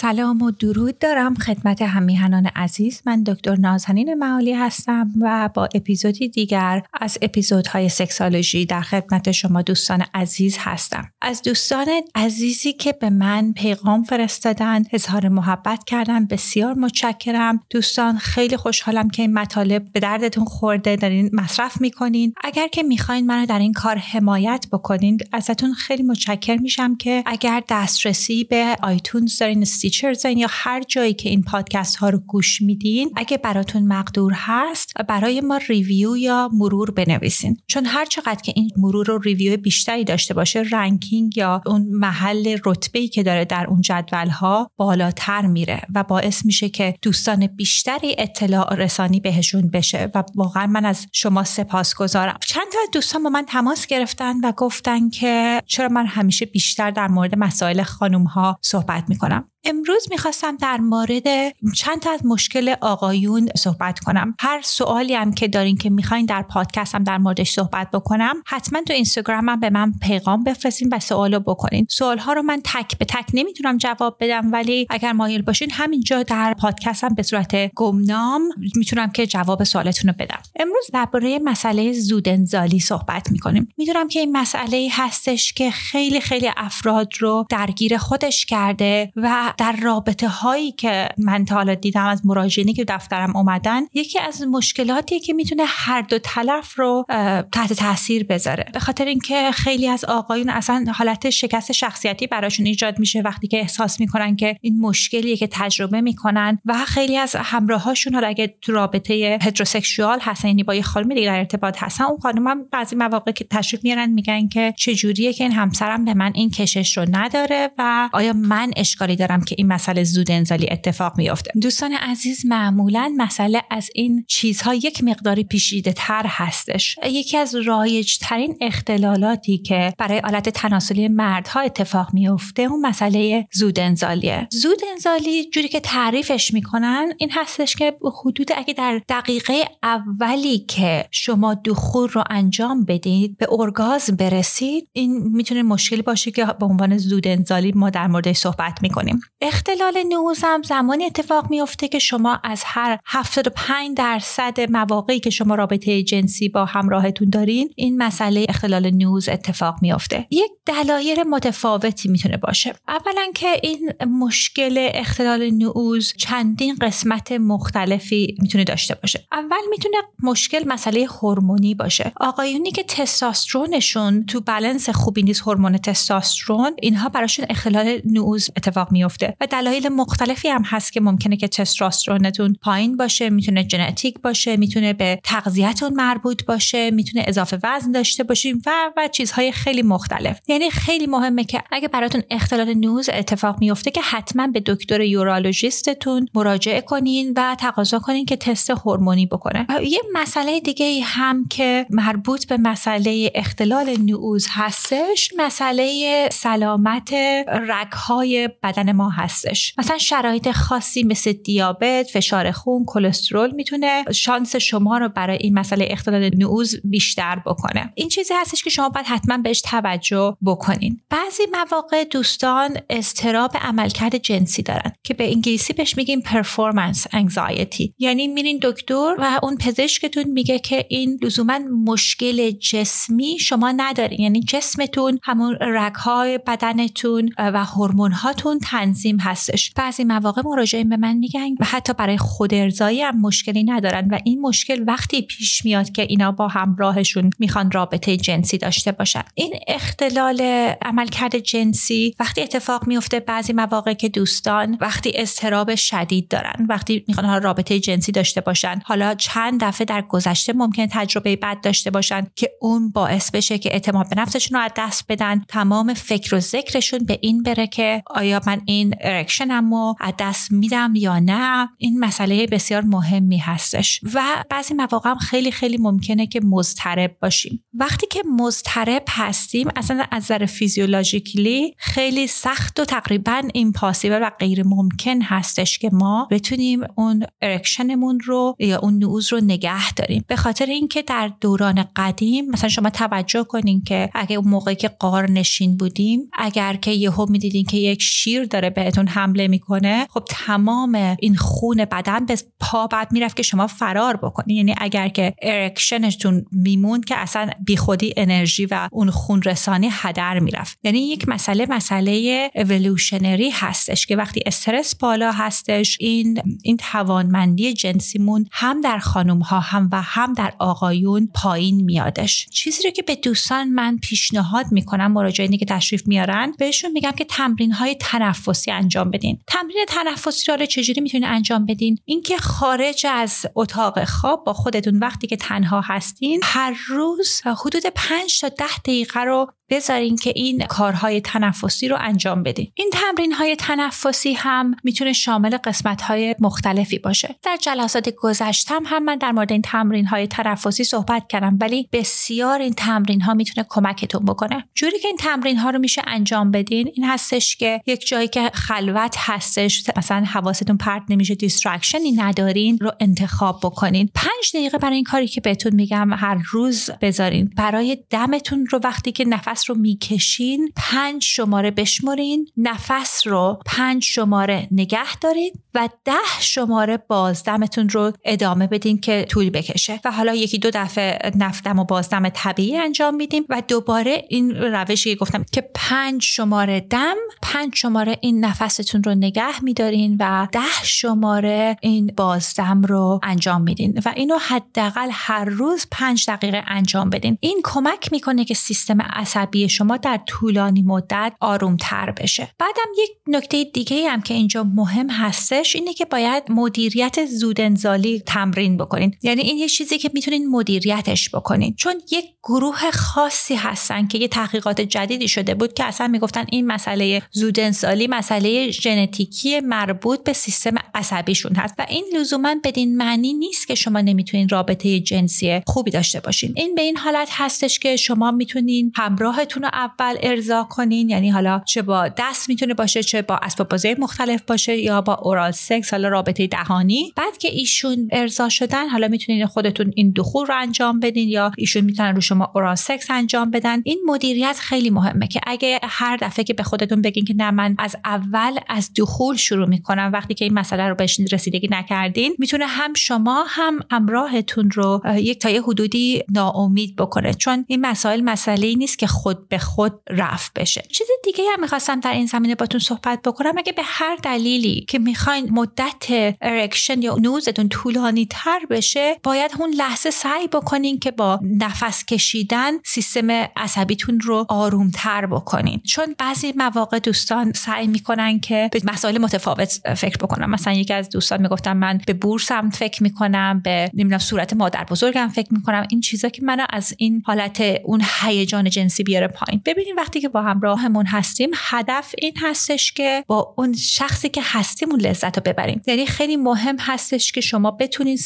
سلام و درود دارم خدمت همیهنان عزیز. من دکتر نازنین معالی هستم و با اپیزودی دیگر از اپیزودهای سکسالوژی در خدمت شما دوستان عزیز هستم. از دوستان عزیزی که به من پیغام فرستادن اظهار محبت کردن بسیار متشکرم. دوستان خیلی خوشحالم که این مطالب به دردتون خورده دارین مصرف می‌کنین. اگر که می‌خواین منو در این کار حمایت بکنین ازتون خیلی متشکر میشم که اگر دسترسی به آیتونز دارین استیچر هستین یا هر جایی که این پادکست ها رو گوش میدین اگه براتون مقدور هست برای ما review یا مرور بنویسین. چون هر چقدر که این مرور و review بیشتری داشته باشه ranking یا اون محل رتبه که داره در اون جدول ها بالاتر میره و باعث میشه که دوستان بیشتری اطلاع رسانی بهشون بشه و واقعا من از شما سپاس گذارم چند تا دوستان با من تماس گرفتن و گفتن که چرا من همیشه بیشتر در مورد مسائل خانم ها صحبت می‌کنم. امروز می‌خواستم در مورد چند تا از مشکل آقایون صحبت کنم. هر سوالی هم که دارین که می‌خواین در پادکستم در موردش صحبت بکنم حتما تو اینستاگرامم به من پیغام بفرستین و سوالو بکنین. سوال ها رو من تک به تک نمی‌تونم جواب بدم ولی اگر مایل باشین همینجا در پادکستم به صورت گمنام می‌تونم که جواب سوالتون رو بدم. امروز درباره مسئله زودنزالی صحبت می‌کنیم. می‌دونم که این مسئله هستش که خیلی خیلی افراد رو درگیر خودش کرده و در رابطه هایی که من تا حالا دیدم از مراجعینی که دفترم اومدن یکی از مشکلاتی که می‌تونه هر دو طرف رو تحت تاثیر بذاره. به خاطر اینکه خیلی از آقایون اصلا حالت شکست شخصیتی براشون ایجاد میشه وقتی که احساس می‌کنن که این مشکلیه که تجربه می‌کنن و خیلی از همراهاشون حالا اگه تو رابطه هتروسکسوال هستن یعنی با یه خانم دیگه در ارتباط هستن اون خانم هم بعضی مواقع که تشریف میارن میگن که چه جوریه که این همسرم به من این کشش رو نداره و آیا من اشکالی دارم که این مسئله زود انزالی اتفاق میافته. دوستان عزیز معمولا مسئله از این چیزها یک مقداری پیشیده تر هستش. یکی از رایج ترین اختلالاتی که برای آلت تناسلی مردها اتفاق میفته اون مسئله زود انزالیه. زود انزالی جوری که تعریفش می‌کنن این هستش که حدود اگه در دقیقه اولی که شما دخول رو انجام بدید به ارگازم برسید این می‌تونه مشکلی باشه که به عنوان زود انزالی ما در موردش صحبت می‌کنیم. اختلال نوز هم زمانی اتفاق میفته که شما از هر 75 درصد مواقعی که شما رابطه جنسی با همراهتون دارین این مسئله اختلال نوز اتفاق میفته یک دلایل متفاوتی می‌تونه باشه. اولا که این مشکل اختلال نوز چندین قسمت مختلفی می‌تونه داشته باشه. اول می‌تونه مشکل مسئله هورمونی باشه. آقایونی که تستاسترونشون تو بالانس خوبی نیست هورمون تستاسترون اینها براشون اختلال نوز اتفاق میفته و دلایل مختلفی هم هست که ممکنه که تستوسترونتون پایین باشه می‌تونه ژنتیک باشه می‌تونه به تغذیهتون مربوط باشه می‌تونه اضافه وزن داشته باشیم و و چیزهای خیلی مختلف. یعنی خیلی مهمه که اگه براتون اختلال نوز اتفاق میفته که حتما به دکتر یورولوژیستتون مراجعه کنین و تقاضا کنین که تست هورمونی بکنه. یه مسئله دیگه هم که مربوط به مسئله اختلال نوز هستش مسئله سلامت رگهای بدن ما هستش. مثلا شرایط خاصی مثل دیابت فشار خون کلسترول می‌تونه شانس شما رو برای این مسئله اختلال نعوز بیشتر بکنه. این چیزی هستش که شما باید حتما بهش توجه بکنین. بعضی مواقع دوستان استراب عملکرد جنسی دارن که به انگلیسی بهش میگیم پرفورمنس انگزایتی یعنی میرین دکتر و اون پزشکتون میگه که این لزوما مشکل جسمی شما ندارین یعنی جسمتون همون رگهای بدنتون و هورمون هاتون تنظیم هستش. بعضی مواقع مراجعین به من میگن و حتی برای خود ارزایی هم مشکلی ندارن و این مشکل وقتی پیش میاد که اینا با همراهشون می‌خوان رابطه جنسی داشته باشن. این اختلال عملکرد جنسی وقتی اتفاق میفته بعضی مواقع که دوستان وقتی استراب شدید دارن وقتی می‌خوان رابطه جنسی داشته باشن حالا چند دفعه در گذشته ممکن تجربه بد داشته باشن که اون باعث بشه که اعتماد به نفسشون رو از دست بدن. تمام فکر و ذکرشون به این بره که آیا من این ارکشنم رو از دست میدم یا نه این مسئله بسیار مهمی هستش و بعضی مواقع خیلی خیلی ممکنه که مضطرب باشیم. وقتی که مضطرب هستیم اصلا از نظر physiologically خیلی سخت و تقریبا impossible و غیر ممکن هستش که ما بتونیم اون erection مون رو یا اون نعوظ رو نگه داریم. به خاطر اینکه در دوران قدیم مثلا شما توجه کنین که اگه اون موقعی که غار نشین بودیم اگر که یهو می‌دیدین که یک شیر داره بهتون حمله می‌کنه خب تمام این خون بدن به پا باید می‌رفت که شما فرار بکنین یعنی اگر که erection تون میموند که اصلا بیخودی انرژی و اون خون رسانی هدر می‌رفت. یعنی یک مسئله مسئله اولوشنری هستش که وقتی استرس بالا هستش این این توانمندی جنسیمون هم در خانم ها هم و هم در آقایون پایین میادش. چیزی رو که به دوستان من پیشنهاد می‌کنم مراجعینی که تشریف میارن بهشون میگم که تمرین های تنفسی انجام بدین. تمرین تنفسی رو چجوری می‌تونید انجام بدین؟ اینکه خارج از اتاق خواب با خودتون وقتی که تنها هستین هر روز حدود 5 تا 10 دقیقه رو بذارین که این کارهای تنفسی رو انجام بدین. این تمرین های تنفسی هم می‌تونه شامل قسمت های مختلفی باشه. در جلسات گذشتم هم من در مورد این تمرین های تنفسی صحبت کردم ولی بسیار این تمرین ها می‌تونه کمکتون بکنه. جوری که این تمرین ها رو میشه انجام بدین این هستش که یک جایی که خلوت هستش مثلا حواستون پرت نمیشه دیسترکشنی ندارین رو انتخاب بکنین. پنج دقیقه برای این کاری که بهتون میگم هر روز بذارین. برای دمتون رو وقتی که نفس رو می‌کشین پنج شماره بشمرین نفس رو پنج شماره نگه دارین و ده شماره بازدمتون رو ادامه بدین که طول بکشه. و حالا یکی دو دفعه نفدم و بازدم طبیعی انجام میدیم و دوباره این روشی گفتم که پنج شماره دم پنج شماره این نفستون رو نگه میدارین و ده شماره این بازدم رو انجام میدین و اینو حداقل هر روز پنج دقیقه انجام بدین. این کمک می‌کنه که سیستم عصبی شما در طولانی مدت آرومتر بشه. بعدم یک نکته دیگه هم که اینجا مهم هستش اینه که باید مدیریت زودنزالی تمرین بکنین. یعنی این یه چیزی که می‌تونین مدیریتش بکنین. چون یک گروه خاصی هستن که یه تحقیقات جدیدی شده بود که اصلا می‌گفتن این مسئله زودنسالی مسئله ژنتیکی مربوط به سیستم عصبیشون هست. و این لزوما بدین معنی نیست که شما نمی‌تونین رابطه جنسی خوبی داشته باشین. این به این حالت هستش که شما می‌تونین همراهتون رو اول ارضا کنین یعنی حالا چه با دست می‌تونه باشه چه با اسباب بازی مختلف باشه یا با اورال سکس حالا رابطه دهانی. بعد که ایشون ارضا شدن حالا می‌تونین خودتون این دخول رو انجام بدین یا ایشون می‌تونن رو شما اورال سکس انجام بدن. این مدیریت خیلی مهمه که اگه هر دفعه که به خودتون بگین که نه من از اول از دخول شروع می‌کنم وقتی که این مسئله رو بهش رسیدگی نکردین می‌تونه هم شما هم همراهتون رو یک تا یه حدودی ناامید بکنه. چون این مسائل مسئله ای نیست که به خودی رفع بشه. چیز دیگه هم می‌خواستم در این زمینه باتون صحبت بکنم. اگه به هر دلیلی که می‌خواین مدت erection یا نعوظتون طولانی تر بشه باید اون لحظه سعی بکنین که با نفس کشیدن سیستم عصبیتون رو آرومتر بکنین. چون بعضی مواقع دوستان سعی می‌کنن که به مسائل متفاوت فکر بکنن مثلا یکی از دوستان می‌گفتن من به بورسم فکر می‌کنم به نمی‌دونم صورت مادر بزرگم فکر می‌کنم. این چیزا که منو از این حالت اون هیجان جنسی بیاره پایین. ببینیم وقتی که با همراهمون هستیم هدف این هستش که با اون شخصی که هستیم لذت رو ببریم. یعنی خیلی مهم هستش که شما بتونین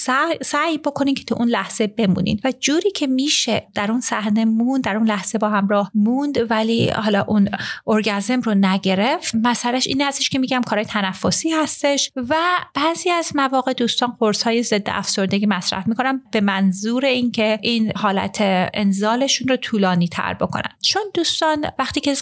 سعی بکنین که تو اون لحظه بمونین. و جوری که میشه در اون صحنه موند در اون لحظه با همراه موند ولی حالا اون ارگازم رو نگرفت مسئلهش این هستش که میگم کارهای تنفسی هستش و بعضی از مواقع دوستان قرص های ضد افسردگی مصرف می‌کنن به منظور اینکه این حالت انزالشون رو طولانی تر بکنن. چون دوستان وقتی که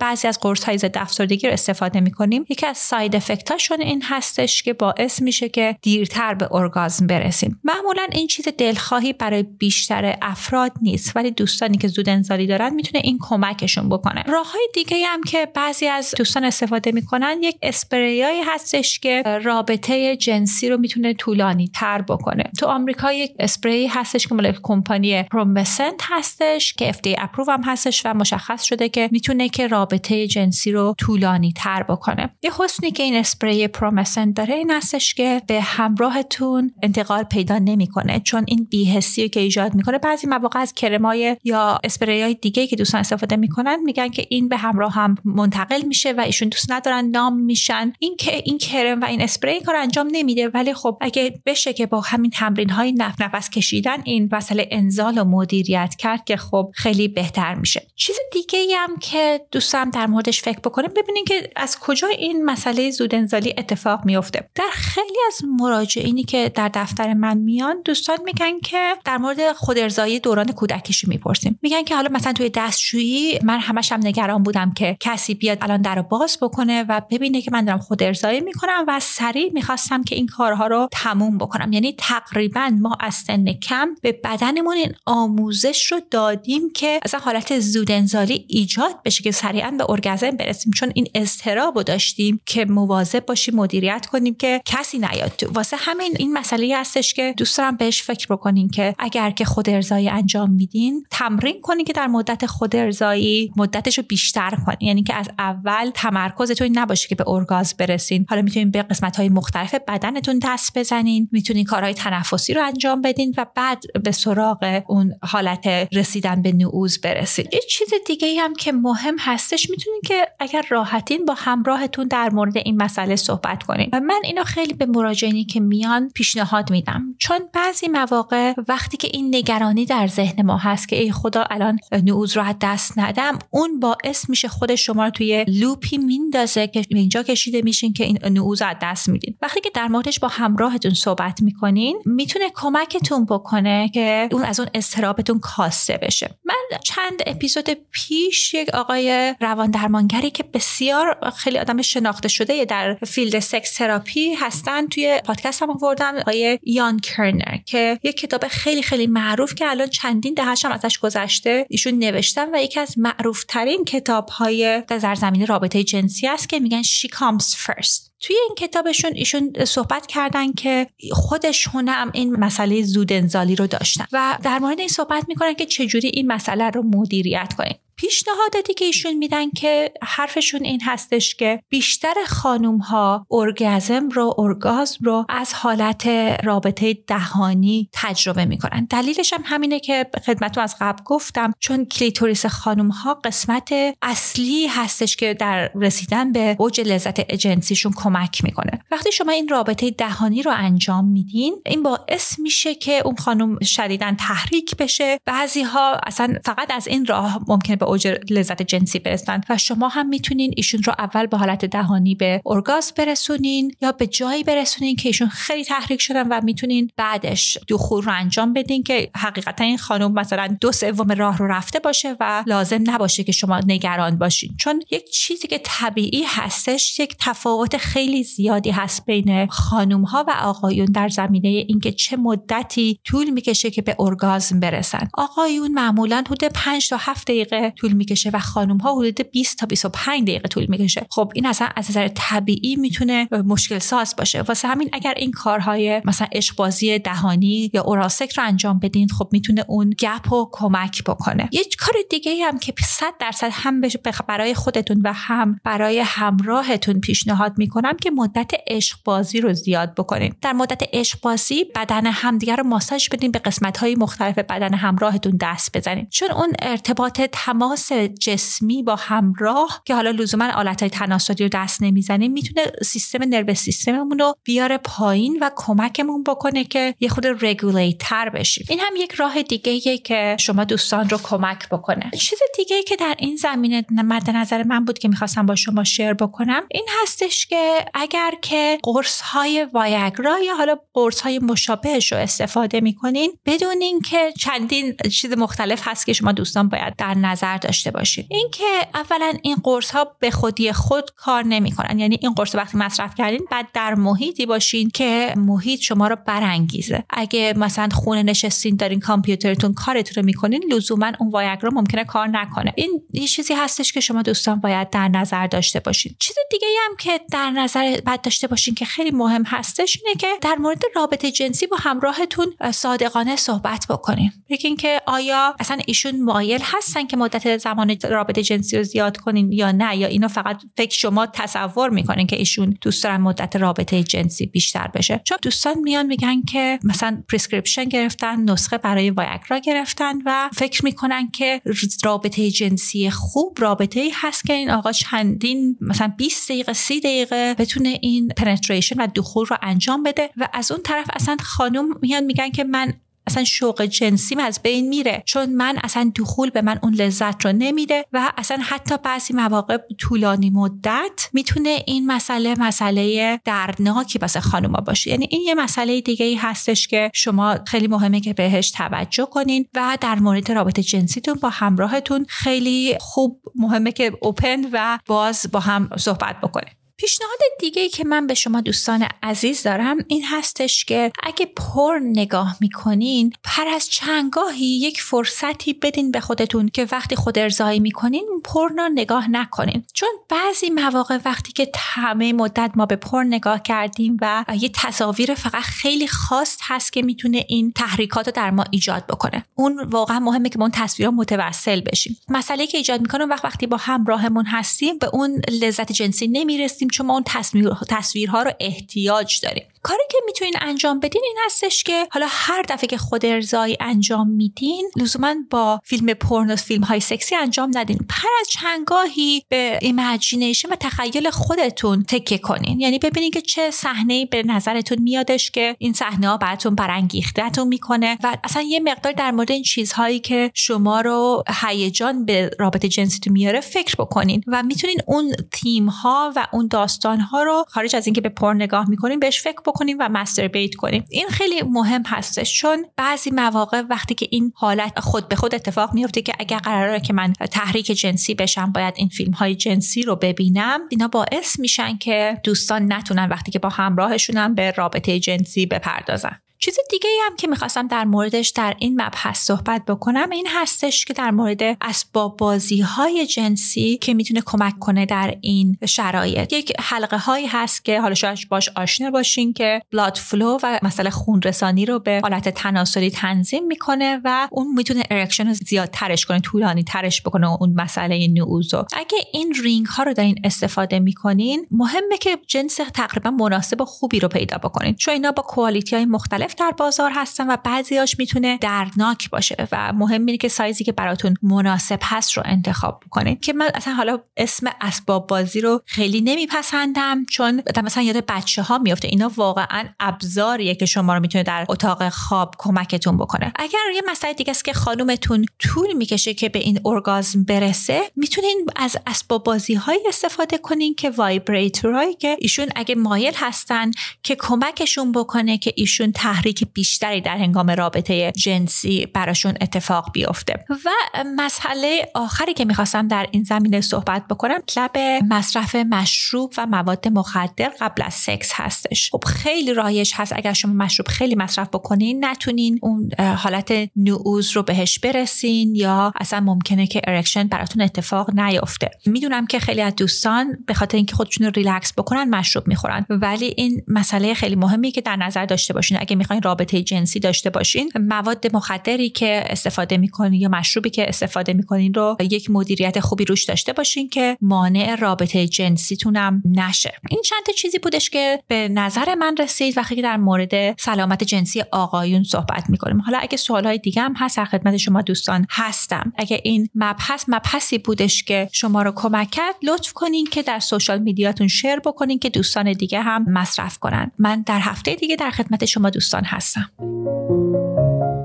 بعضی از قرص های ضد افسردگی رو استفاده می‌کنیم یکی از ساید افکتاشون این هستش که باعث میشه که دیرتر به ارگازم برسیم. معمولا این چیز دلخواهی برای بیشتر افراد نیست ولی دوستانی که زود انزالی دارن می‌تونه این کمکشون بکنه. راه های دیگه هم که بعضی از دوستان استفاده می‌کنن یک اسپریایی هستش که رابطه جنسی رو می‌تونه طولانی تر بکنه. تو آمریکا یک اسپری هستش که مال کمپانی پرومسنت هستش که FDA approve هم هستش و مشخص شده که می‌تونه که رابطه جنسی رو طولانی تر بکنه. یه حسنی که این اسپری پرومسنت داره این هستش که به همراهتون انتقال پیدا نمی‌کنه چون این بی‌حسی که ایجاد می‌کنه بعضی مواقع از کرمای یا اسپری های دیگه که دوستان استفاده می‌کنن میگن که این به همراه هم منتقل میشه و ایشون دوست ندارن نامب میشن. این که این کرم و این اسپری کار انجام نمیده ولی خب اگه بشه که با همین تمرین های نف نفس کشیدن این مسئله انزال و مدیریت کرد که خب خیلی بهتر میشه. چیز دیگه ای هم که دوستم در موردش فکر بکنیم ببینین که از کجا این مسئله زود انزالی اتفاق میفته. در خیلی از مراجعینی که در دفتر من میان دوستان میگن که در مورد خودارضایی دوران کودکیشون می‌پرسیم. میگن که حالا مثلا توی دستشویی من همش هم نگران بودم که کسی بیاد الان در باز بکنه و ببینه که من دارم خود ارزایی می‌کنم و سریع می‌خواستم که این کارها رو تموم بکنم. یعنی تقریبا ما از سن کم به بدنمون این آموزش رو دادیم که اصلا حالت زود انزالی ایجاد بشه که سریعا به ارگزم برسیم. چون این استراب رو داشتیم که مواظب باشیم مدیریت کنیم که کسی نیاد تو. واسه همین این مسئله هستش که دوست دارم بهش فکر بکنین که اگر که خود ارزایی انجام میدین تمرین کنین که در مدت خود ارزایی مدتش بیشتر کنین. یعنی که از اول تمرکزتون نباشه که به ارگاز برسین. حالا می‌تونین به قسمت های مختلف بدنتون دست بزنین. می‌تونین کارهای تنفسی رو انجام بدین و بعد به سراغ اون حالت رسیدن به نعوز برسید یه چیز دیگه هم که مهم هستش. می‌تونین که اگر راحتین با همراهتون در مورد این مسئله صحبت کنین. و من اینو خیلی به مراجعینی که میان پیشنهاد میدم. چون بعضی مواقع وقتی که این نگرانی در ذهن ما هست که ای خدا الان نعوز رو دست ندم اون باعث میشه خود شما رو توی لوپی میندازه که اینجا کشیده میشین که این نعوظ رو از دست میدین. وقتی که در موردش با همراهتون صحبت می‌کنین می‌تونه کمکتون بکنه که اون از اون اضطرابتون کاسته بشه. من چند اپیزود پیش یک آقای روان درمانگری که بسیار خیلی آدم شناخته شده در field sex therapy هستن توی پادکست هم آوردم آقای یان کرنر که یک کتاب خیلی خیلی معروف که الان چندین دهش هم ازش گذشته ایشون نوشتن و یکی از معروف ترین کتاب های در زمینه رابطه جنسی است که میگن she comes first. توی این کتابشون ایشون صحبت کردن که خودشون هم این مسئله زود انزالی رو داشتن و در مورد این صحبت می‌کنن که چجوری این مسئله رو مدیریت کنیم. پیشنهاداتی که ایشون میدن که حرفشون این هستش که بیشتر خانوم ها ارگازم رو ارگازم رو از حالت رابطه دهانی تجربه می‌کنن. دلیلش هم همینه که خدمتتون از قبل گفتم چون کلیتوریس خانوم ها قسمت اصلی هستش که در رسیدن به اوج لذت جنسیشون کمک می‌کنه. وقتی شما این رابطه دهانی رو انجام میدین این باعث میشه که اون خانم شدیدن تحریک بشه. بعضی ها اصلا فقط از این راه ممکنه به اوج لذت جنسی برسن. و شما هم می‌تونین ایشون رو اول به حالت دهانی به ارگاز برسونین یا به جایی برسونین که ایشون خیلی تحریک شدن و می‌تونین بعدش دخول رو انجام بدین که حقیقتا این خانم مثلا دو سوم راه رو رفته باشه و لازم نباشه که شما نگران باشین. چون یک چیزی که طبیعی هستش یک تفاوت خیلی زیادی هست بین خانم ها و آقایون در زمینه اینکه چه مدتی طول می‌کشه که به ارگازم برسن. آقایون معمولا حدود 5 تا 7 دقیقه طول می‌کشه و خانم ها حدود 20 تا 25 دقیقه طول می‌کشه. خب این اصلا از نظر طبیعی می‌تونه مشکل ساز باشه. واسه همین اگر این کارهای مثلا اشقبازی دهانی یا اوراسک رو انجام بدین خب می‌تونه اون گپ رو کمک بکنه. یه کار دیگه هم که 100 درصد هم برای خودتون و هم برای همراهتون پیشنهاد می‌کنم که مدت عشق رو زیاد بکنین. در مدت عشق بازی بدن همدیگه رو ماساژ بدین به قسمت های مختلف بدن همراهتون دست بزنین. چون اون ارتباط تمام تماس جسمی با همراه که حالا لزوما آلت های تناسلی رو دست نمی‌زنیم می‌تونه سیستم نرو سیستممون رو بیاره پایین و کمکمون بکنه که یه خود رگولیتر بشیم. این هم یک راه دیگه که شما دوستان رو کمک بکنه. چیز دیگه که در این زمینه مد نظر من بود که می‌خواستم با شما شیر بکنم این هستش که اگر که قرص های وایگرا یا حالا قرص های مشابهش رو استفاده می‌کنین بدونین که چندین چیز مختلف هست که شما دوستان باید در نظر داشته باشید. اینکه اولا این قرص ها به خودی خود کار نمی‌کنن. یعنی این قرص وقتی مصرف کردین بعد در محیطی باشین که محیط شما رو برانگیزه. اگه مثلا خونه نشستین دارین کامپیوترتون کارتون رو می‌کنین لزوما اون وایگرا ممکنه کار نکنه. این یه چیزی هستش که شما دوستان باید در نظر داشته باشین. چیز دیگه هم که در نظر باید داشته باشین که خیلی مهم هستش اینه که در مورد رابطه جنسی با همراهتون صادقانه صحبت بکنین. بگین که آیا اصلا ایشون مایل هستن که مدت زمان رابطه جنسی رو زیاد کنین یا نه یا اینو فقط فکر شما تصور می‌کنین که ایشون دوست دارن مدت رابطه جنسی بیشتر بشه. چون دوستان میان میگن که مثلا prescription گرفتن نسخه برای وایگرا گرفتن و فکر می‌کنن که رابطه جنسی خوب رابطه ای هست که این آقا چندین مثلا 20 دقیقه 30 دقیقه بتونه این penetration و دخول رو انجام بده. و از اون طرف اصلا خانم میان میگن که من اصلا شوق جنسیم از بین میره. چون من اصلا دخول به من اون لذت رو نمیده و اصلا حتی بعضی مواقع طولانی مدت می‌تونه این مسئله مسئله دردناکی واسه خانوما باشه. یعنی این یه مسئله دیگه ای هستش که شما خیلی مهمه که بهش توجه کنین و در مورد رابطه جنسیتون با همراهتون خیلی خوب مهمه که اوپن و باز با هم صحبت بکنین. پیشنهاد دیگه که من به شما دوستان عزیز دارم این هستش که اگه پر نگاه می‌کنین پر از چنگاهی یک فرصتی بدین به خودتون که وقتی خود ارزایی می‌کنین پرنا نگاه نکنین. چون بعضی مواقع وقتی که همه مدت ما به پر نگاه کردیم و یه تصاویر فقط خیلی خاص هست که می‌تونه این تحریکات رو در ما ایجاد بکنه. اون واقعا مهمه که ما اون تصویرها متوسل بشیم. مسئله که ایجاد می‌کنه وقت وقتی با همراهمون هستیم به اون لذت جنسی نمی‌رسیم. چون ما اون تصویر، تصویرها رو احتیاج داریم. کاری که می‌تونین انجام بدین این هستش که حالا هر دفعه که خود ارضایی انجام میدین لزوما با فیلم پورنو فیلم های سکسی انجام ندین. هر از چندگاهی به imagination و تخیل خودتون تکیه کنین. یعنی ببینین که چه صحنه به نظرتون میادش که این صحنه ها براتون برانگیختهتون می‌کنه و اصلا یه مقدار در مورد این چیزهایی که شما رو هیجان به رابطه جنسیتون میاره فکر بکنین و می‌تونین اون تیم ها و اون داستان ها رو خارج از اینکه به پورن نگاه می‌کنین بهش فکر کنیم و masturbate کنیم. این خیلی مهم هستش چون بعضی مواقع وقتی که این حالت خود به خود اتفاق میفته که اگر قراره که من تحریک جنسی بشم باید این فیلم های جنسی رو ببینم اینا باعث میشن که دوستان نتونن وقتی که با همراهشونم به رابطه جنسی بپردازن. چیز دیگه ای هم که می‌خواستم در موردش در این مبحث صحبت بکنم این هستش که در مورد اسباب بازی های جنسی که می‌تونه کمک کنه در این شرایط. یک حلقه هایی هست که حالا شاید باش آشنا باشین که blood flow و مسئله خون رسانی رو به آلت تناسلی تنظیم می‌کنه و اون می‌تونه erection رو زیادترش کنه طولانی ترش بکنه اون مسئله نعوظو اگه این رینگ ها رو دارین استفاده می‌کنین مهمه که جنس تقریبا مناسب و خوبی رو پیدا بکنین. چون اینا با quality های مختلف در بازار هستن و بعضیاش می‌تونه دردناک باشه و مهم اینه که سایزی که براتون مناسب هست رو انتخاب بکنید. که من اصلا حالا اسم اسباب بازی رو خیلی نمیپسندم چون مثلا یاد بچه ها میفته. اینا واقعا ابزاریه که شما رو می‌تونه در اتاق خواب کمکتون بکنه. اگر یه مسئله دیگه است که خانومتون طول می‌کشه که به این ارگازم برسه می‌تونین از اسباب بازی های استفاده کنین که vibrator ایی که ایشون اگه مایل هستن که کمکشون بکنه که ایشون تحریک بیشتری در هنگام رابطه جنسی براشون اتفاق بیفته. و مسئله آخری که می‌خواستم در این زمینه صحبت بکنم مطلب مصرف مشروب و مواد مخدر قبل از سکس هستش. خب خیلی رایج هست. اگر شما مشروب خیلی مصرف بکنین نتونین اون حالت نعوظ رو بهش برسین یا اصلا ممکنه که erection براتون اتفاق نیفته. می‌دونم که خیلی از دوستان به خاطر اینکه خودشون ریلکس بکنن مشروب می‌خورن. ولی این مسئله خیلی مهمی که در نظر داشته باشین. اگه می‌خواین رابطه جنسی داشته باشین مواد مخدری که استفاده می‌کنین یا مشروبی که استفاده می‌کنین رو یک مدیریت خوبی روش داشته باشین که مانع رابطه جنسیتونم نشه. این چند تا چیزی بودش که به نظر من رسید وقتی که در مورد سلامت جنسی آقایون صحبت می‌کنیم. حالا اگه سوالهای دیگه هم هست در خدمت شما دوستان هستم. اگه این مبحث مبحثی بودش که شما رو کمک کرد لطف کنین که در سوشال میدیاتون شیر بکنین که دوستان دیگه هم مصرف کنن. من در هفته دیگه در خدمت شما دوستان هستم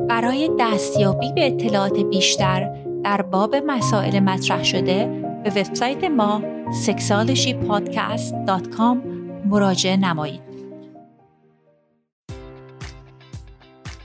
برای دستیابی به اطلاعات بیشتر در باب مسائل مطرح شده به وبسایت ما sexualshypodcast.com مراجعه نمایید.